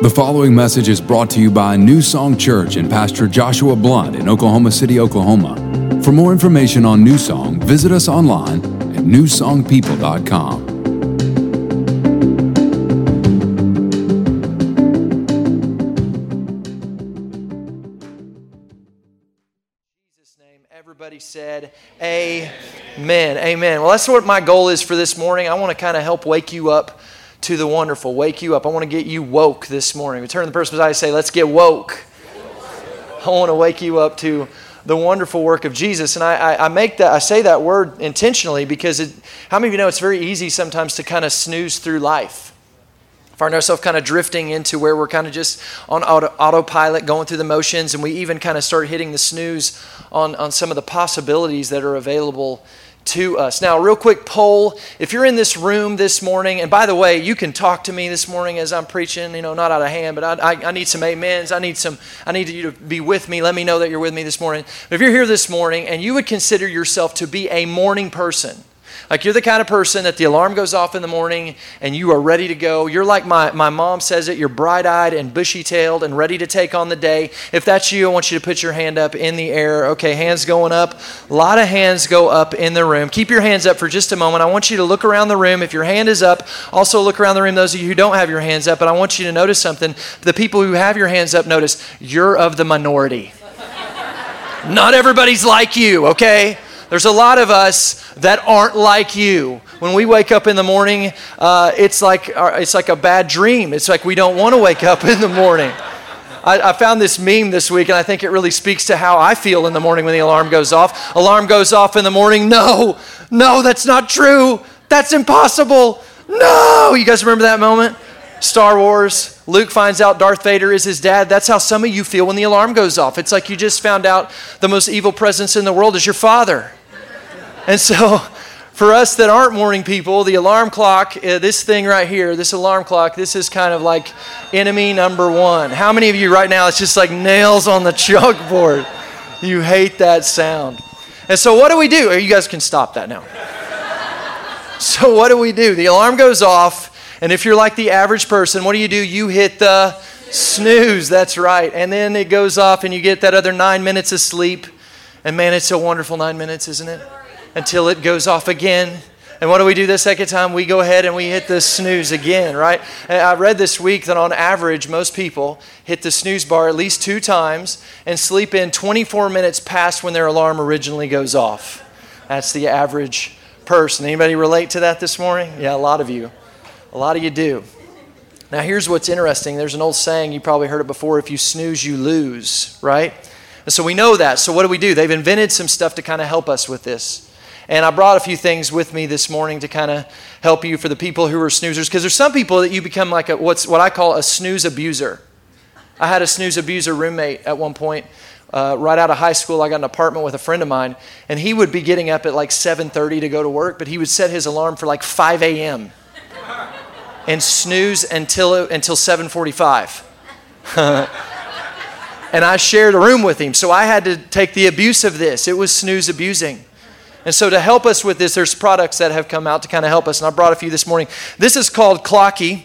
The following message is brought to you by New Song Church and Pastor Joshua Blunt in Oklahoma City, Oklahoma. For more information on New Song, visit us online at newsongpeople.com. Jesus' name, everybody said, Amen. Amen. Well, that's what my goal is for this morning. I want to kind of help wake you up to the wonderful, wake you up. I want to get you woke this morning. We turn to the person beside you say, Let's get woke. I want to wake you up to the wonderful work of Jesus. And I, I, I make that, I say that word intentionally because it, how many of you know it's very easy sometimes to kind of snooze through life? find ourselves kind of drifting into where we're kind of just on auto, autopilot going through the motions and we even kind of start hitting the snooze on, on some of the possibilities that are available to us. Now real quick poll. If you're in this room this morning and by the way you can talk to me this morning as i'm preaching you know not out of hand but i, I, I need some amens. I need some i need you to be with me. Let me know that you're with me this morning. But if you're here this morning and you would consider yourself to be a morning person like you're the kind of person that the alarm goes off in the morning and you are ready to go. You're like my, my mom says it, you're bright eyed and bushy tailed and ready to take on the day. If that's you, I want you to put your hand up in the air. Okay, hands going up. A lot of hands go up in the room. Keep your hands up for just a moment. I want you to look around the room. If your hand is up, also look around the room, those of you who don't have your hands up. But I want you to notice something. The people who have your hands up, notice you're of the minority. Not everybody's like you, okay? There's a lot of us that aren't like you. When we wake up in the morning, uh, it's, like, uh, it's like a bad dream. It's like we don't want to wake up in the morning. I, I, found this meme this week, and I think it really speaks to how I feel in the morning when the alarm goes off. Alarm goes off in the morning. No, no, that's not true. That's impossible. No. You guys remember that moment? Star Wars, Luke finds out Darth Vader is his dad. That's how some of you feel when the alarm goes off. It's like you just found out the most evil presence in the world is your father. And so, for us that aren't morning people, the alarm clock, uh, this thing right here, this alarm clock, this is kind of like enemy number one. How many of you right now, it's just like nails on the chalkboard? You hate that sound. And so, what do we do? You guys can stop that now. So, what do we do? The alarm goes off, and if you're like the average person, what do you do? You hit the snooze, that's right. And then it goes off, and you get that other nine minutes of sleep. And man, it's a wonderful nine minutes, isn't it? Until it goes off again. And what do we do the second time? We go ahead and we hit the snooze again, right? And I read this week that on average, most people hit the snooze bar at least two times and sleep in 24 minutes past when their alarm originally goes off. That's the average person. Anybody relate to that this morning? Yeah, a lot of you. A lot of you do. Now, here's what's interesting. There's an old saying, you probably heard it before if you snooze, you lose, right? And so we know that. So what do we do? They've invented some stuff to kind of help us with this. And I brought a few things with me this morning to kind of help you for the people who are snoozers. Because there's some people that you become like a, what's what I call a snooze abuser. I had a snooze abuser roommate at one point. Uh, right out of high school, I got an apartment with a friend of mine, and he would be getting up at like 7:30 to go to work, but he would set his alarm for like 5 a.m. and snooze until until 7:45. and I shared a room with him, so I had to take the abuse of this. It was snooze abusing. And so, to help us with this, there's products that have come out to kind of help us. And I brought a few this morning. This is called Clocky,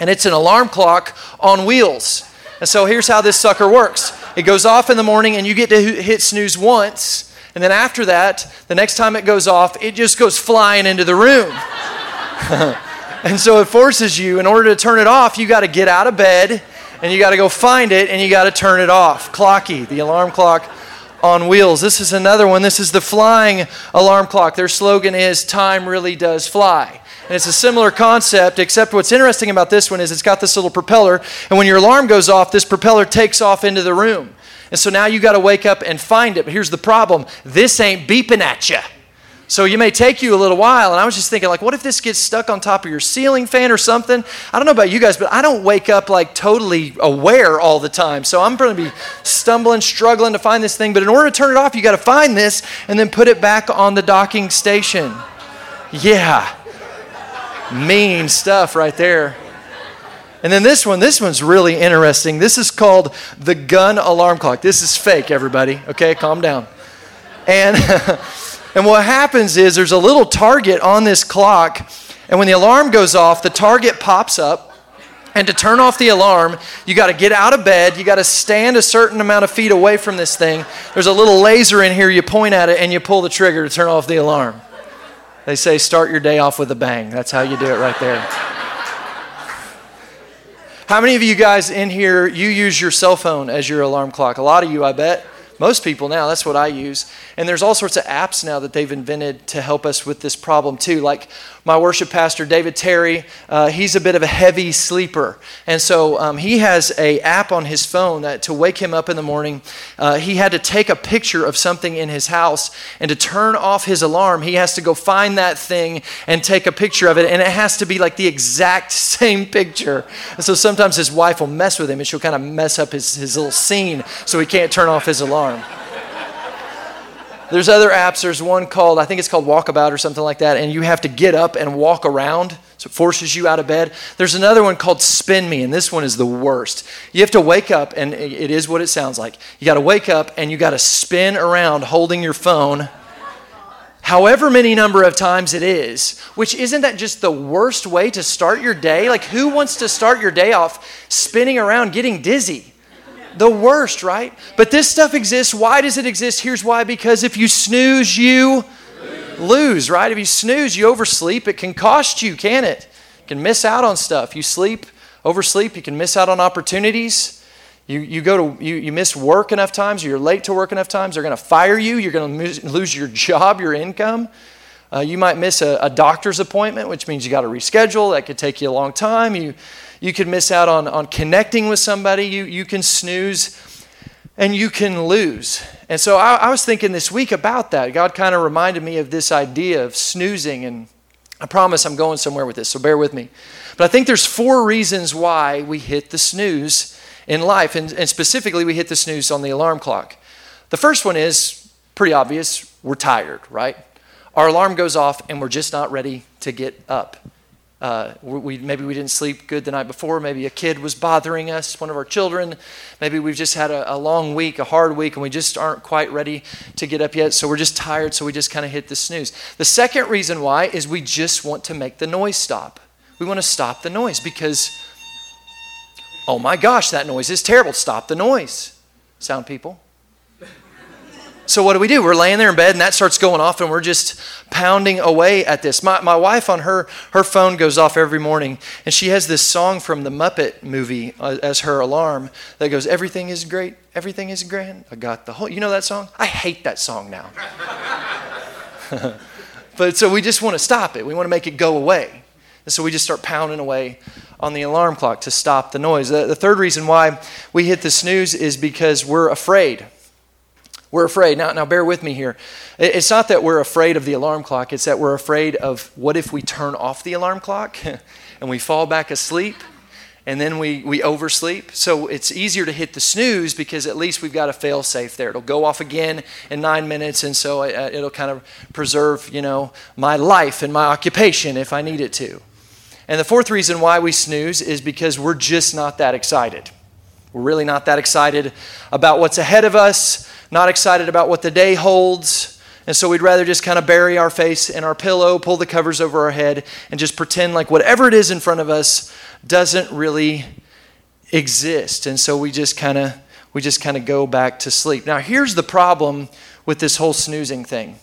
and it's an alarm clock on wheels. And so, here's how this sucker works it goes off in the morning, and you get to hit snooze once. And then, after that, the next time it goes off, it just goes flying into the room. and so, it forces you, in order to turn it off, you got to get out of bed and you got to go find it and you got to turn it off. Clocky, the alarm clock on wheels. This is another one. This is the flying alarm clock. Their slogan is Time Really Does Fly. And it's a similar concept, except what's interesting about this one is it's got this little propeller, and when your alarm goes off, this propeller takes off into the room. And so now you got to wake up and find it. But here's the problem this ain't beeping at you. So you may take you a little while. And I was just thinking, like, what if this gets stuck on top of your ceiling fan or something? I don't know about you guys, but I don't wake up like totally aware all the time. So I'm going to be stumbling, struggling to find this thing. But in order to turn it off, you got to find this and then put it back on the docking station. Yeah. Mean stuff right there. And then this one, this one's really interesting. This is called the gun alarm clock. This is fake, everybody. Okay, calm down. And And what happens is there's a little target on this clock, and when the alarm goes off, the target pops up, And to turn off the alarm, you got to get out of bed. You got to stand a certain amount of feet away from this thing. There's a little laser in here. You point at it and you pull the trigger to turn off the alarm. They say start your day off with a bang. That's how you do it right there. How many of you guys in here you use your cell phone as your alarm clock? A lot of you, I bet. Most people now, that's what I use. And there's all sorts of apps now that they've invented to help us with this problem too. Like my worship pastor, David Terry, uh, he's a bit of a heavy sleeper. And so um, he has a app on his phone that to wake him up in the morning, uh, he had to take a picture of something in his house. And to turn off his alarm, he has to go find that thing and take a picture of it. And it has to be like the exact same picture. And so sometimes his wife will mess with him and she'll kind of mess up his, his little scene so he can't turn off his alarm. There's other apps. There's one called, I think it's called Walkabout or something like that, and you have to get up and walk around. So it forces you out of bed. There's another one called Spin Me, and this one is the worst. You have to wake up, and it is what it sounds like. You got to wake up and you got to spin around holding your phone however many number of times it is, which isn't that just the worst way to start your day? Like, who wants to start your day off spinning around getting dizzy? The worst, right? But this stuff exists. Why does it exist? Here's why because if you snooze, you lose, lose right? If you snooze, you oversleep. It can cost you, can it? You can miss out on stuff. You sleep, oversleep, you can miss out on opportunities. You, you go to you, you miss work enough times, you're late to work enough times, they're going to fire you, you're going to lose your job, your income. Uh, you might miss a, a doctor's appointment, which means you got to reschedule. That could take you a long time. You, you could miss out on, on connecting with somebody. You, you can snooze and you can lose. And so I, I was thinking this week about that. God kind of reminded me of this idea of snoozing. And I promise I'm going somewhere with this, so bear with me. But I think there's four reasons why we hit the snooze in life. And, and specifically, we hit the snooze on the alarm clock. The first one is pretty obvious we're tired, right? Our alarm goes off and we're just not ready to get up. Uh, we, maybe we didn't sleep good the night before. Maybe a kid was bothering us, one of our children. Maybe we've just had a, a, long week, a hard week, and we just aren't quite ready to get up yet. So we're just tired, so we just kind of hit the snooze. The second reason why is we just want to make the noise stop. We want to stop the noise because, oh my gosh, that noise is terrible. Stop the noise. Sound people? So what do we do? We're laying there in bed and that starts going off and we're just pounding away at this. My, my wife on her, her phone goes off every morning and she has this song from the Muppet movie uh, as her alarm that goes, everything is great, everything is grand. I got the whole, you know that song? I hate that song now. but so we just want to stop it. We want to make it go away. And so we just start pounding away on the alarm clock to stop the noise. The, the third reason why we hit the snooze is because we're afraid. We're afraid. Now, now, bear with me here. It's not that we're afraid of the alarm clock, it's that we're afraid of what if we turn off the alarm clock and we fall back asleep and then we, we oversleep. So it's easier to hit the snooze because at least we've got a fail safe there. It'll go off again in nine minutes, and so uh, uh, it'll kind of preserve, you know, my life and my occupation if I need it to. And the fourth reason why we snooze is because we're just not that excited. We're really not that excited about what's ahead of us not excited about what the day holds. And so we'd rather just kind of bury our face in our pillow, pull the covers over our head, and just pretend like whatever it is in front of us doesn't really exist. And so we just kind of we just kind of go back to sleep. Now here's the problem with this whole snoozing thing.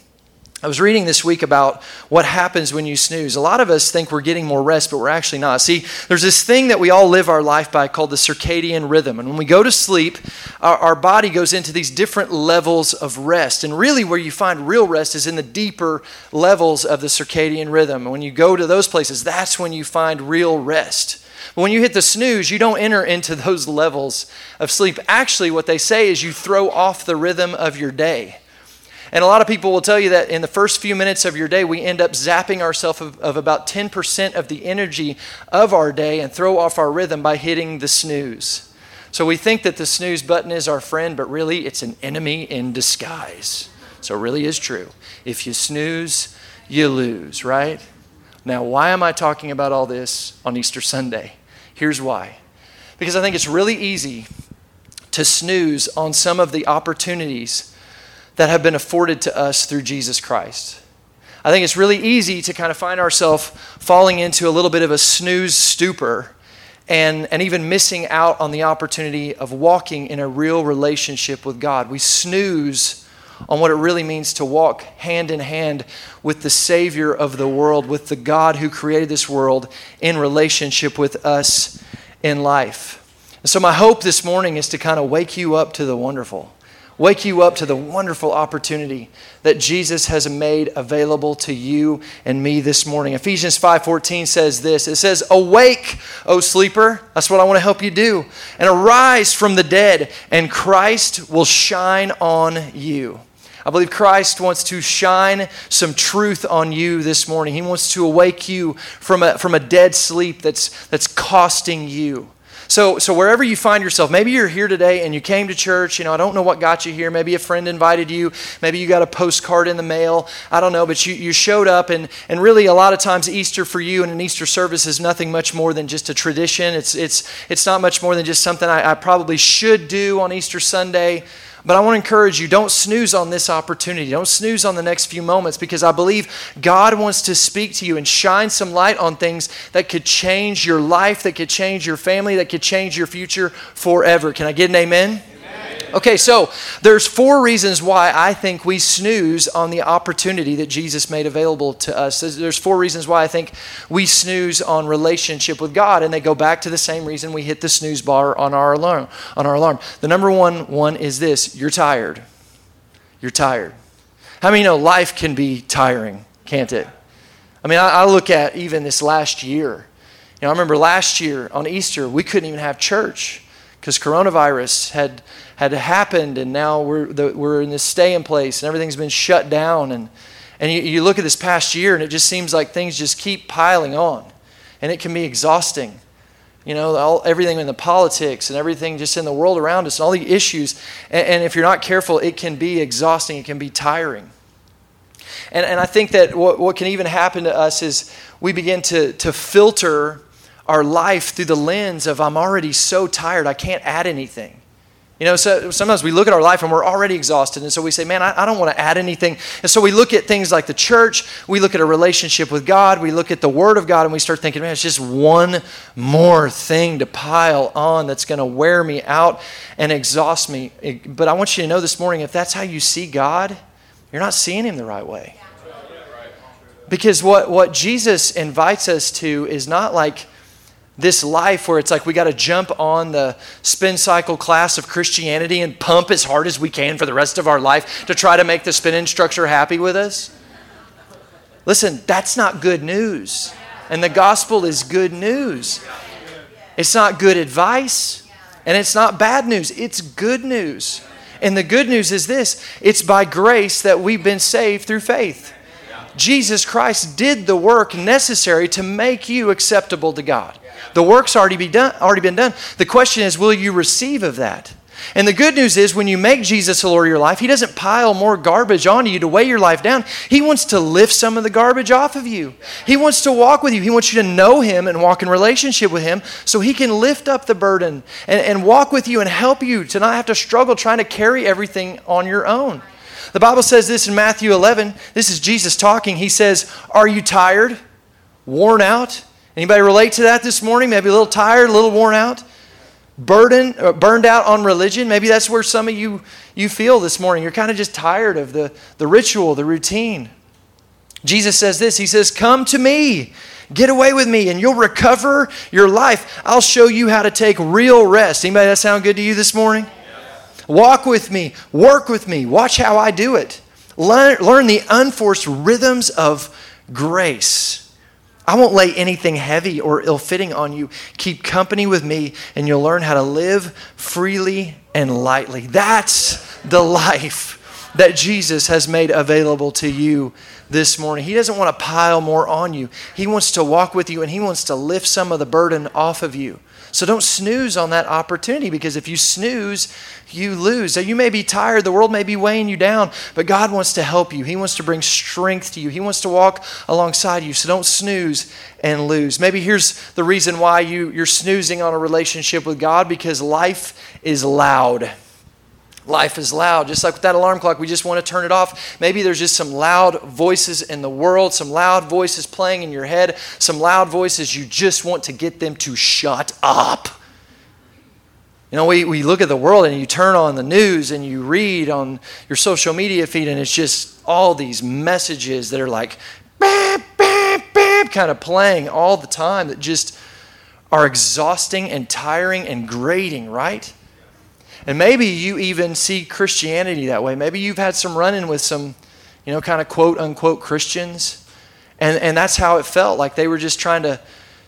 I was reading this week about what happens when you snooze. A lot of us think we're getting more rest, but we're actually not. See, there's this thing that we all live our life by called the circadian rhythm. And when we go to sleep, our, our, body goes into these different levels of rest. And really, where you find real rest is in the deeper levels of the circadian rhythm. And when you go to those places, that's when you find real rest. But when you hit the snooze, you don't enter into those levels of sleep. Actually, what they say is you throw off the rhythm of your day. And a lot of people will tell you that in the first few minutes of your day, we end up zapping ourselves of, of, about 10% of the energy of our day and throw off our rhythm by hitting the snooze. So we think that the snooze button is our friend, but really it's an enemy in disguise. So it really is true. If you snooze, you lose, right? Now, why am I talking about all this on Easter Sunday? Here's why. Because I think it's really easy to snooze on some of the opportunities that have been afforded to us through Jesus Christ. I think it's really easy to kind of find ourselves falling into a little bit of a snooze stupor and, and even missing out on the opportunity of walking in a real relationship with God. We snooze on what it really means to walk hand in hand with the Savior of the world, with the God who created this world in relationship with us in life. And so, my hope this morning is to kind of wake you up to the wonderful wake you up to the wonderful opportunity that Jesus has made available to you and me this morning. Ephesians 5:14 says this. It says, "Awake, O sleeper." That's what I want to help you do. "And arise from the dead, and Christ will shine on you." I believe Christ wants to shine some truth on you this morning. He wants to awake you from a, from a dead sleep that's, that's costing you. So, so wherever you find yourself, maybe you're here today and you came to church. You know, I don't know what got you here. Maybe a friend invited you. Maybe you got a postcard in the mail. I don't know, but you, you showed up. And, and really, a lot of times, Easter for you and an Easter service is nothing much more than just a tradition. It's, it's, it's not much more than just something I, I probably should do on Easter Sunday. But I want to encourage you don't snooze on this opportunity. Don't snooze on the next few moments because I believe God wants to speak to you and shine some light on things that could change your life, that could change your family, that could change your future forever. Can I get an amen? Okay, so there's four reasons why I think we snooze on the opportunity that Jesus made available to us. There's four reasons why I think we snooze on relationship with God, and they go back to the same reason we hit the snooze bar on our alarm. On our alarm. The number one one is this: you're tired. You're tired. How many know life can be tiring, can't it? I mean, I, I look at even this last year. You know, I remember last year on Easter we couldn't even have church because coronavirus had had happened, and now we're, the, we're in this stay in place, and everything's been shut down. And, and you, you look at this past year, and it just seems like things just keep piling on, and it can be exhausting. You know, all, everything in the politics and everything just in the world around us, and all the issues. And, and if you're not careful, it can be exhausting, it can be tiring. And, and I think that what, what can even happen to us is we begin to, to filter our life through the lens of I'm already so tired, I can't add anything. You know, so sometimes we look at our life and we're already exhausted. And so we say, man, I, I don't want to add anything. And so we look at things like the church, we look at a relationship with God, we look at the Word of God, and we start thinking, man, it's just one more thing to pile on that's going to wear me out and exhaust me. But I want you to know this morning if that's how you see God, you're not seeing Him the right way. Because what, what Jesus invites us to is not like, this life where it's like we got to jump on the spin cycle class of Christianity and pump as hard as we can for the rest of our life to try to make the spin instructor happy with us. Listen, that's not good news. And the gospel is good news. It's not good advice and it's not bad news. It's good news. And the good news is this it's by grace that we've been saved through faith. Jesus Christ did the work necessary to make you acceptable to God. The work's already, be done, already been done. The question is, will you receive of that? And the good news is, when you make Jesus the Lord of your life, He doesn't pile more garbage onto you to weigh your life down. He wants to lift some of the garbage off of you. He wants to walk with you. He wants you to know Him and walk in relationship with Him so He can lift up the burden and, and walk with you and help you to not have to struggle trying to carry everything on your own. The Bible says this in Matthew 11. This is Jesus talking. He says, Are you tired, worn out? Anybody relate to that this morning? Maybe a little tired, a little worn out? Burden, uh, burned out on religion? Maybe that's where some of you, you feel this morning. You're kind of just tired of the, the ritual, the routine. Jesus says this He says, Come to me. Get away with me and you'll recover your life. I'll show you how to take real rest. Anybody that sound good to you this morning? Walk with me, work with me, watch how I do it. Learn, learn the unforced rhythms of grace. I won't lay anything heavy or ill fitting on you. Keep company with me, and you'll learn how to live freely and lightly. That's the life that Jesus has made available to you this morning. He doesn't want to pile more on you, He wants to walk with you, and He wants to lift some of the burden off of you. So don't snooze on that opportunity because if you snooze, you lose. So you may be tired, the world may be weighing you down, but God wants to help you. He wants to bring strength to you, He wants to walk alongside you. So don't snooze and lose. Maybe here's the reason why you, you're snoozing on a relationship with God because life is loud. Life is loud. Just like with that alarm clock, we just want to turn it off. Maybe there's just some loud voices in the world, some loud voices playing in your head, some loud voices you just want to get them to shut up. You know, we, we look at the world and you turn on the news and you read on your social media feed, and it's just all these messages that are like, bam, bam, bam, kind of playing all the time that just are exhausting and tiring and grating, right? And maybe you even see Christianity that way. Maybe you've had some run in with some, you know, kind of quote unquote Christians. And, and that's how it felt like they were just trying to,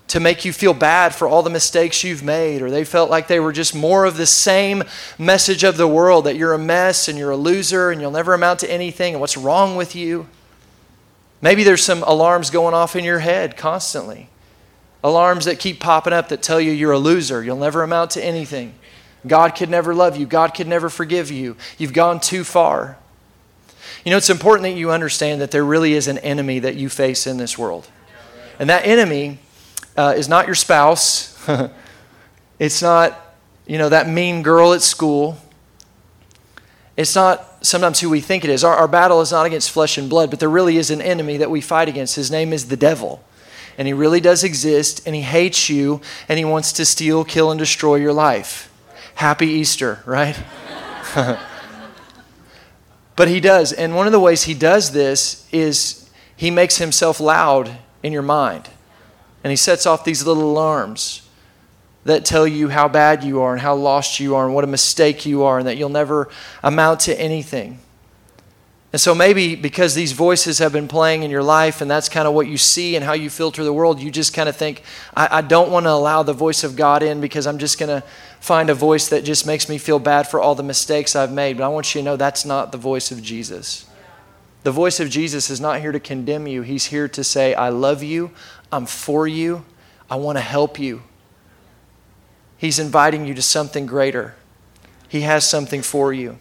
to make you feel bad for all the mistakes you've made, or they felt like they were just more of the same message of the world that you're a mess and you're a loser and you'll never amount to anything and what's wrong with you. Maybe there's some alarms going off in your head constantly. Alarms that keep popping up that tell you you're a loser, you'll never amount to anything. God could never love you. God could never forgive you. You've gone too far. You know, it's important that you understand that there really is an enemy that you face in this world. And that enemy uh, is not your spouse, it's not, you know, that mean girl at school. It's not sometimes who we think it is. Our, our battle is not against flesh and blood, but there really is an enemy that we fight against. His name is the devil. And he really does exist, and he hates you, and he wants to steal, kill, and destroy your life. Happy Easter, right? but he does. And one of the ways he does this is he makes himself loud in your mind. And he sets off these little alarms that tell you how bad you are and how lost you are and what a mistake you are and that you'll never amount to anything. And so maybe because these voices have been playing in your life and that's kind of what you see and how you filter the world, you just kind of think, I, I don't want to allow the voice of God in because I'm just going to find a voice that just makes me feel bad for all the mistakes I've made. But I want you to know that's not the voice of Jesus. The voice of Jesus is not here to condemn you, He's here to say, I love you, I'm for you, I want to help you. He's inviting you to something greater, He has something for you.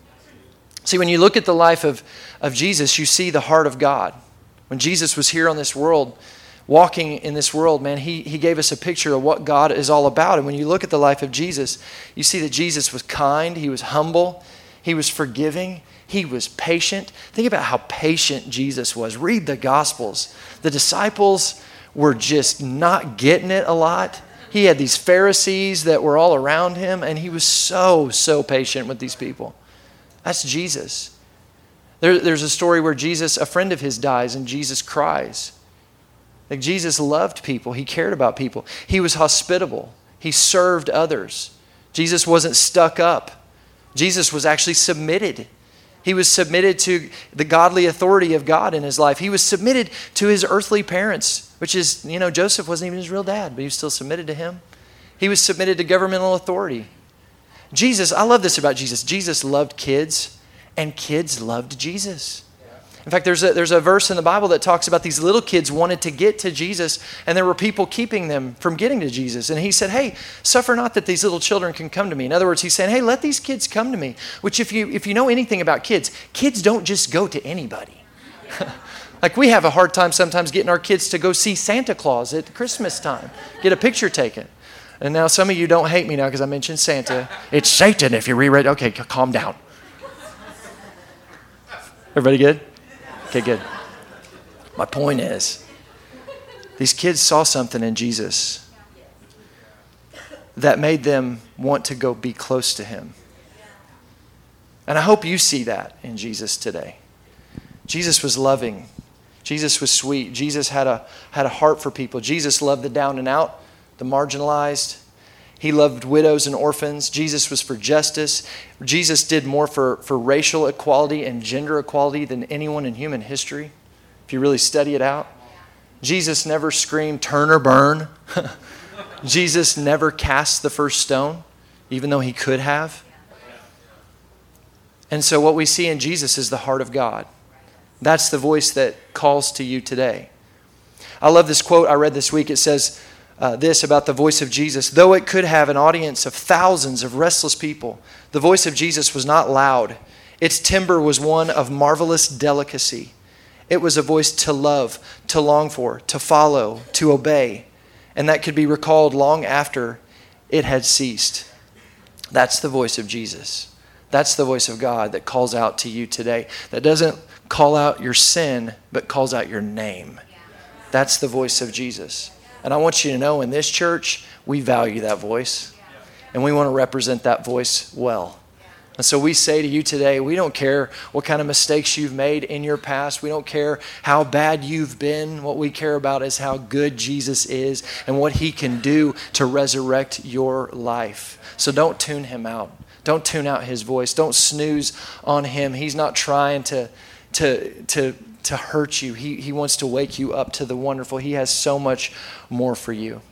See, when you look at the life of, of Jesus, you see the heart of God. When Jesus was here on this world, walking in this world, man, he, he gave us a picture of what God is all about. And when you look at the life of Jesus, you see that Jesus was kind, he was humble, he was forgiving, he was patient. Think about how patient Jesus was. Read the Gospels. The disciples were just not getting it a lot. He had these Pharisees that were all around him, and he was so, so patient with these people. That's Jesus. There, there's a story where Jesus, a friend of his, dies and Jesus cries. Like Jesus loved people, he cared about people, he was hospitable, he served others. Jesus wasn't stuck up, Jesus was actually submitted. He was submitted to the godly authority of God in his life. He was submitted to his earthly parents, which is, you know, Joseph wasn't even his real dad, but he was still submitted to him. He was submitted to governmental authority. Jesus, I love this about Jesus. Jesus loved kids, and kids loved Jesus. In fact, there's a, there's a verse in the Bible that talks about these little kids wanted to get to Jesus, and there were people keeping them from getting to Jesus. And he said, Hey, suffer not that these little children can come to me. In other words, he's saying, Hey, let these kids come to me. Which, if you, if you know anything about kids, kids don't just go to anybody. like, we have a hard time sometimes getting our kids to go see Santa Claus at Christmas time, get a picture taken. And now some of you don't hate me now because I mentioned Santa. It's Satan if you reread. Okay, calm down. Everybody good? Okay, good. My point is, these kids saw something in Jesus that made them want to go be close to him. And I hope you see that in Jesus today. Jesus was loving. Jesus was sweet. Jesus had a, had a heart for people. Jesus loved the down and out the marginalized. He loved widows and orphans. Jesus was for justice. Jesus did more for, for racial equality and gender equality than anyone in human history, if you really study it out. Jesus never screamed, turn or burn. Jesus never cast the first stone, even though he could have. And so, what we see in Jesus is the heart of God. That's the voice that calls to you today. I love this quote I read this week. It says, uh, this about the voice of Jesus. Though it could have an audience of thousands of restless people, the voice of Jesus was not loud. Its timbre was one of marvelous delicacy. It was a voice to love, to long for, to follow, to obey, and that could be recalled long after it had ceased. That's the voice of Jesus. That's the voice of God that calls out to you today. That doesn't call out your sin, but calls out your name. That's the voice of Jesus. And I want you to know in this church, we value that voice. And we want to represent that voice well. And so we say to you today, we don't care what kind of mistakes you've made in your past. We don't care how bad you've been. What we care about is how good Jesus is and what he can do to resurrect your life. So don't tune him out. Don't tune out his voice. Don't snooze on him. He's not trying to, to, to, to hurt you. He, he wants to wake you up to the wonderful. He has so much more for you.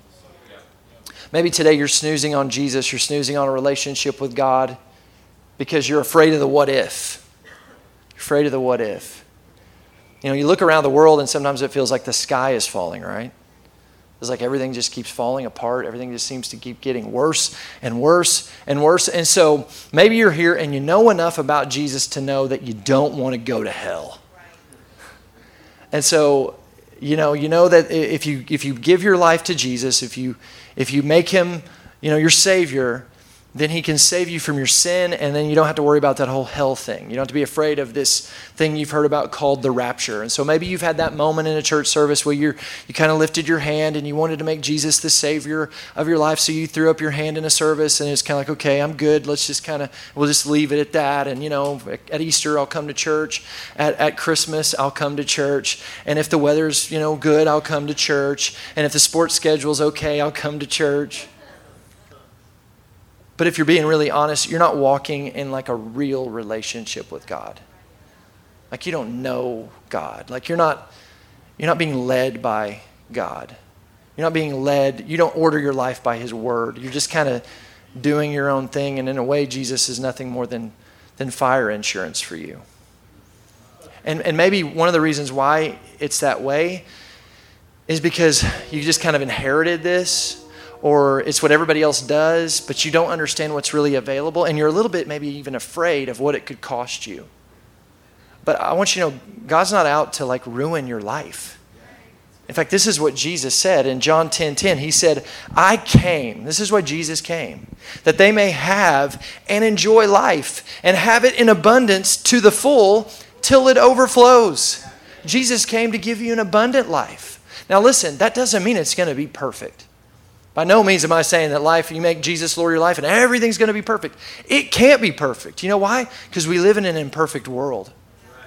Maybe today you're snoozing on Jesus, you're snoozing on a relationship with God because you're afraid of the what if. You're afraid of the what if. You know, you look around the world and sometimes it feels like the sky is falling, right? It's like everything just keeps falling apart. Everything just seems to keep getting worse and worse and worse. And so maybe you're here and you know enough about Jesus to know that you don't want to go to hell. And so, you know, you know that if you if you give your life to Jesus, if you if you make him, you know, your savior, then he can save you from your sin, and then you don't have to worry about that whole hell thing. You don't have to be afraid of this thing you've heard about called the rapture. And so maybe you've had that moment in a church service where you you kind of lifted your hand and you wanted to make Jesus the Savior of your life, so you threw up your hand in a service, and it's kind of like, okay, I'm good. Let's just kind of, we'll just leave it at that. And, you know, at Easter, I'll come to church. At, at Christmas, I'll come to church. And if the weather's, you know, good, I'll come to church. And if the sports schedule's okay, I'll come to church. But if you're being really honest, you're not walking in like a real relationship with God. Like you don't know God. Like you're not you're not being led by God. You're not being led, you don't order your life by his word. You're just kind of doing your own thing and in a way Jesus is nothing more than than fire insurance for you. And and maybe one of the reasons why it's that way is because you just kind of inherited this or it's what everybody else does, but you don't understand what's really available, and you're a little bit maybe even afraid of what it could cost you. But I want you to know God's not out to like ruin your life. In fact, this is what Jesus said in John 10 10. He said, I came, this is why Jesus came, that they may have and enjoy life and have it in abundance to the full till it overflows. Jesus came to give you an abundant life. Now, listen, that doesn't mean it's going to be perfect. By no means am I saying that life, you make Jesus Lord your life and everything's going to be perfect. It can't be perfect. You know why? Because we live in an imperfect world.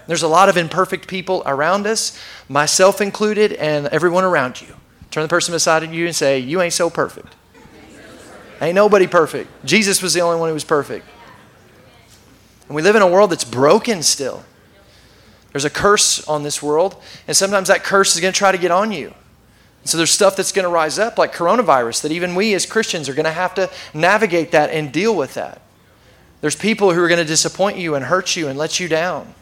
There's a lot of imperfect people around us, myself included, and everyone around you. Turn the person beside you and say, You ain't so perfect. Ain't nobody perfect. Jesus was the only one who was perfect. And we live in a world that's broken still. There's a curse on this world, and sometimes that curse is going to try to get on you. So there's stuff that's going to rise up, like coronavirus, that even we as Christians are going to have to navigate that and deal with that. There's people who are going to disappoint you and hurt you and let you down.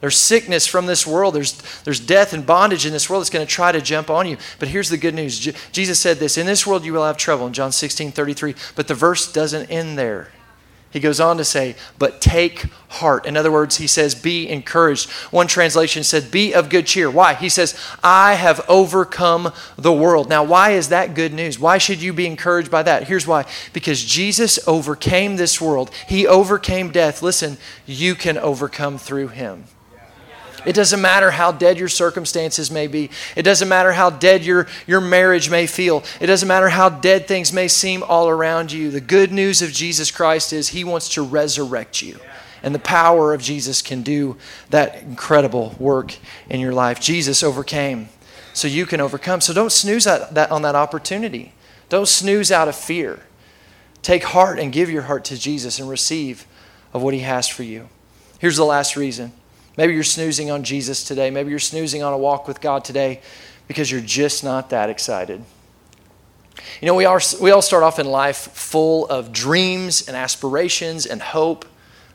There's sickness from this world. There's, there's death and bondage in this world that's going to try to jump on you. But here's the good news Jesus said this In this world you will have trouble in John 16 33. But the verse doesn't end there. He goes on to say, but take heart. In other words, he says, be encouraged. One translation said, be of good cheer. Why? He says, I have overcome the world. Now, why is that good news? Why should you be encouraged by that? Here's why because Jesus overcame this world, he overcame death. Listen, you can overcome through him. It doesn't matter how dead your circumstances may be. It doesn't matter how dead your, your marriage may feel. It doesn't matter how dead things may seem all around you. The good news of Jesus Christ is He wants to resurrect you. And the power of Jesus can do that incredible work in your life. Jesus overcame, so you can overcome. So don't snooze at that, on that opportunity. Don't snooze out of fear. Take heart and give your heart to Jesus and receive of what He has for you. Here's the last reason Maybe you're snoozing on Jesus today. Maybe you're snoozing on a walk with God today because you're just not that excited. You know, we, are, we all start off in life full of dreams and aspirations and hope.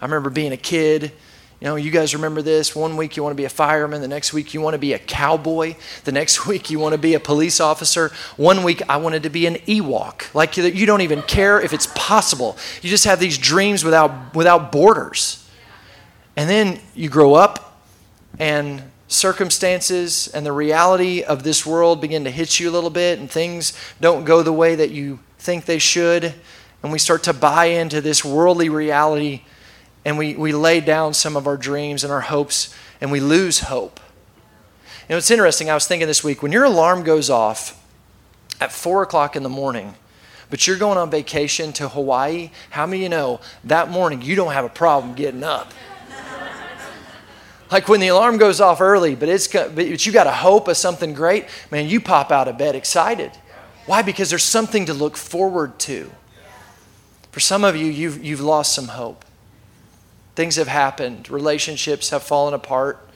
I remember being a kid. You know, you guys remember this. One week you want to be a fireman, the next week you want to be a cowboy, the next week you want to be a police officer. One week I wanted to be an Ewok. Like you don't even care if it's possible. You just have these dreams without, without borders. And then you grow up, and circumstances and the reality of this world begin to hit you a little bit, and things don't go the way that you think they should. And we start to buy into this worldly reality, and we, we lay down some of our dreams and our hopes and we lose hope. You know, it's interesting. I was thinking this week when your alarm goes off at four o'clock in the morning, but you're going on vacation to Hawaii, how many of you know that morning you don't have a problem getting up? Like when the alarm goes off early, but it's but you got a hope of something great, man, you pop out of bed excited. Why? Because there's something to look forward to. For some of you, you've, you've lost some hope. Things have happened, relationships have fallen apart,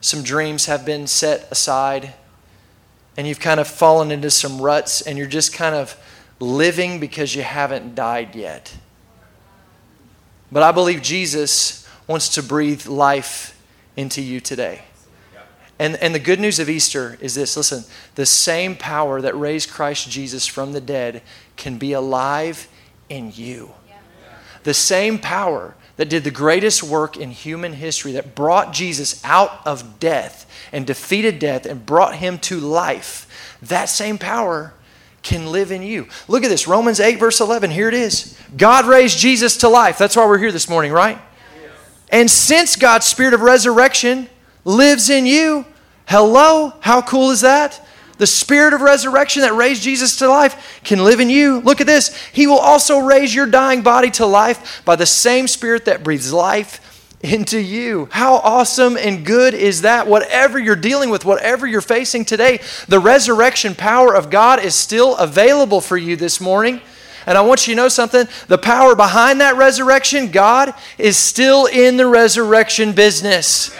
some dreams have been set aside, and you've kind of fallen into some ruts, and you're just kind of living because you haven't died yet. But I believe Jesus wants to breathe life into you today. And, and the good news of Easter is this listen, the same power that raised Christ Jesus from the dead can be alive in you. The same power that did the greatest work in human history, that brought Jesus out of death and defeated death and brought him to life, that same power can live in you. Look at this Romans 8, verse 11. Here it is. God raised Jesus to life. That's why we're here this morning, right? And since God's spirit of resurrection lives in you, hello, how cool is that? The spirit of resurrection that raised Jesus to life can live in you. Look at this. He will also raise your dying body to life by the same spirit that breathes life into you. How awesome and good is that? Whatever you're dealing with, whatever you're facing today, the resurrection power of God is still available for you this morning. And I want you to know something the power behind that resurrection, God, is still in the resurrection business.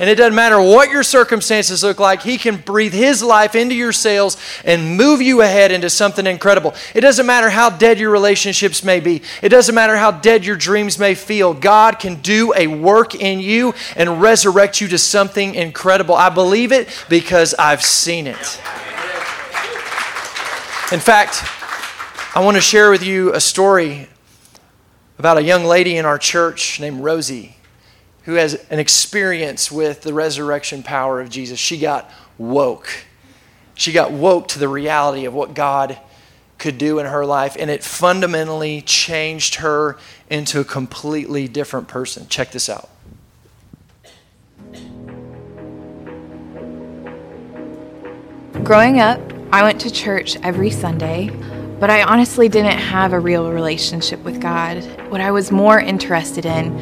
And it doesn't matter what your circumstances look like, He can breathe His life into your sails and move you ahead into something incredible. It doesn't matter how dead your relationships may be, it doesn't matter how dead your dreams may feel. God can do a work in you and resurrect you to something incredible. I believe it because I've seen it. In fact, I want to share with you a story about a young lady in our church named Rosie who has an experience with the resurrection power of Jesus. She got woke. She got woke to the reality of what God could do in her life, and it fundamentally changed her into a completely different person. Check this out. Growing up, I went to church every Sunday, but I honestly didn't have a real relationship with God. What I was more interested in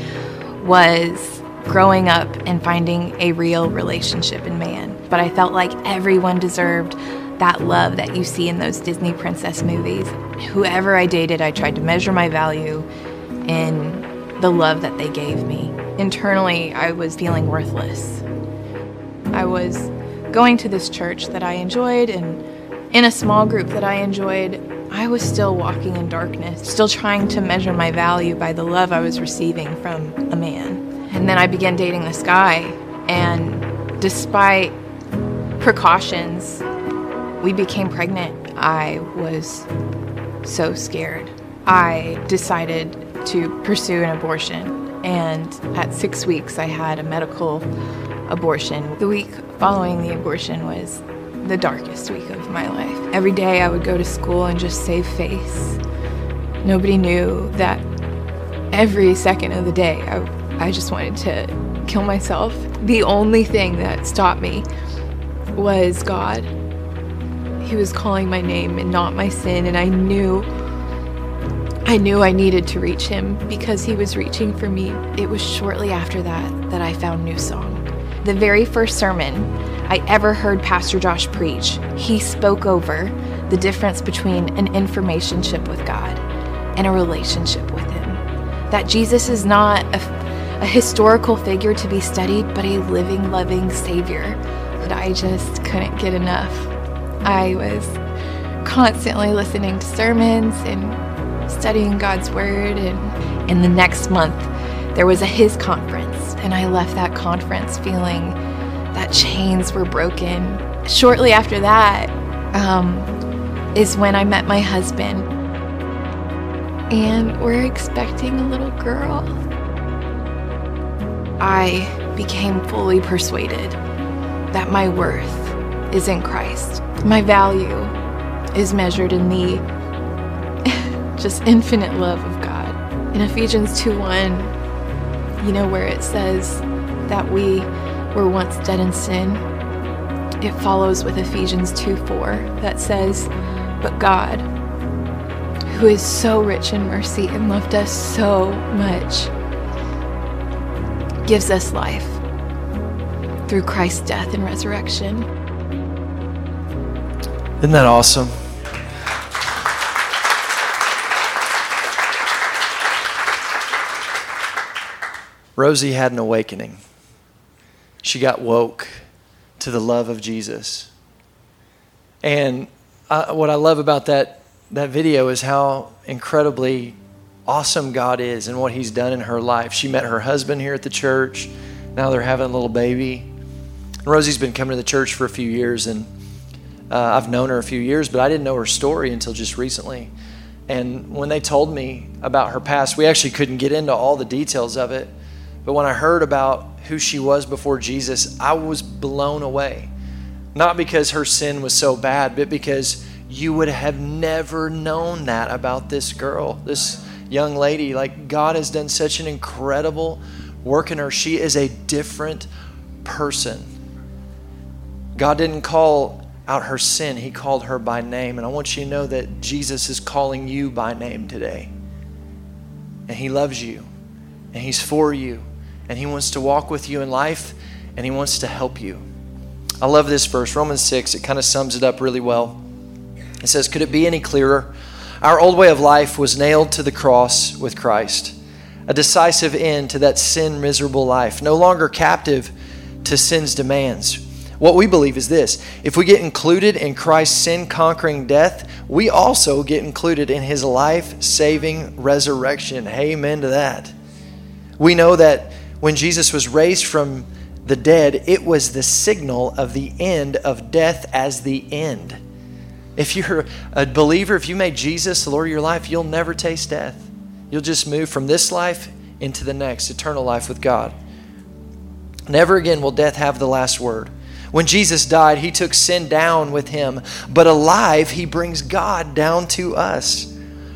was growing up and finding a real relationship in man. But I felt like everyone deserved that love that you see in those Disney princess movies. Whoever I dated, I tried to measure my value in the love that they gave me. Internally, I was feeling worthless. I was going to this church that I enjoyed and in a small group that I enjoyed, I was still walking in darkness, still trying to measure my value by the love I was receiving from a man. And then I began dating this guy, and despite precautions, we became pregnant. I was so scared. I decided to pursue an abortion, and at six weeks, I had a medical abortion. The week following the abortion was the darkest week of my life. Every day I would go to school and just save face. Nobody knew that every second of the day I, I just wanted to kill myself. The only thing that stopped me was God. He was calling my name and not my sin, and I knew I knew I needed to reach him because he was reaching for me. It was shortly after that that I found New Song. The very first sermon I ever heard Pastor Josh preach, he spoke over the difference between an information chip with God and a relationship with Him. That Jesus is not a, a historical figure to be studied, but a living, loving Savior that I just couldn't get enough. I was constantly listening to sermons and studying God's Word, and in the next month, there was a His conference and I left that conference feeling that chains were broken. Shortly after that um, is when I met my husband, and we're expecting a little girl. I became fully persuaded that my worth is in Christ. My value is measured in the just infinite love of God. In Ephesians 2 1, You know, where it says that we were once dead in sin, it follows with Ephesians 2 4 that says, But God, who is so rich in mercy and loved us so much, gives us life through Christ's death and resurrection. Isn't that awesome? Rosie had an awakening. She got woke to the love of Jesus. And I, what I love about that, that video is how incredibly awesome God is and what He's done in her life. She met her husband here at the church. Now they're having a little baby. Rosie's been coming to the church for a few years, and uh, I've known her a few years, but I didn't know her story until just recently. And when they told me about her past, we actually couldn't get into all the details of it. But when I heard about who she was before Jesus, I was blown away. Not because her sin was so bad, but because you would have never known that about this girl, this young lady. Like, God has done such an incredible work in her. She is a different person. God didn't call out her sin, He called her by name. And I want you to know that Jesus is calling you by name today. And He loves you, and He's for you and He wants to walk with you in life, and He wants to help you. I love this verse, Romans 6. It kind of sums it up really well. It says, Could it be any clearer? Our old way of life was nailed to the cross with Christ, a decisive end to that sin miserable life, no longer captive to sin's demands. What we believe is this if we get included in Christ's sin conquering death, we also get included in his life saving resurrection. Amen to that. We know that when Jesus was raised from the dead, it was the signal of the end of death as the end. If you're a believer, if you made Jesus the Lord of your life, you'll never taste death. You'll just move from this life into the next, eternal life with God. Never again will death have the last word. When Jesus died, he took sin down with him, but alive, he brings God down to us.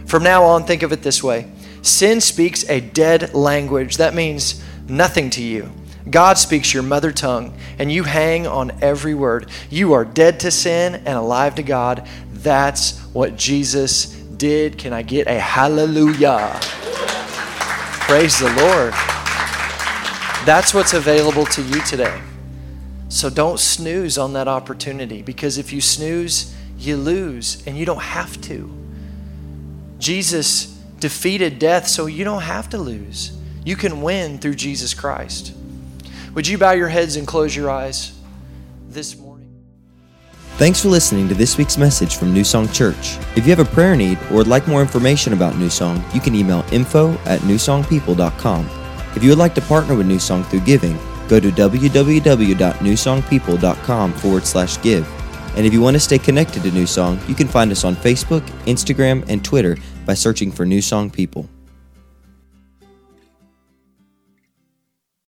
From now on, think of it this way sin speaks a dead language. That means nothing to you. God speaks your mother tongue, and you hang on every word. You are dead to sin and alive to God. That's what Jesus did. Can I get a hallelujah? Praise the Lord. That's what's available to you today. So don't snooze on that opportunity because if you snooze, you lose, and you don't have to. Jesus defeated death, so you don't have to lose. You can win through Jesus Christ. Would you bow your heads and close your eyes this morning? Thanks for listening to this week's message from New Song Church. If you have a prayer need or would like more information about New Song, you can email info at newsongpeople.com. If you would like to partner with New Song through giving, go to www.newsongpeople.com forward slash give. And if you want to stay connected to New Song, you can find us on Facebook, Instagram, and Twitter by searching for New Song People.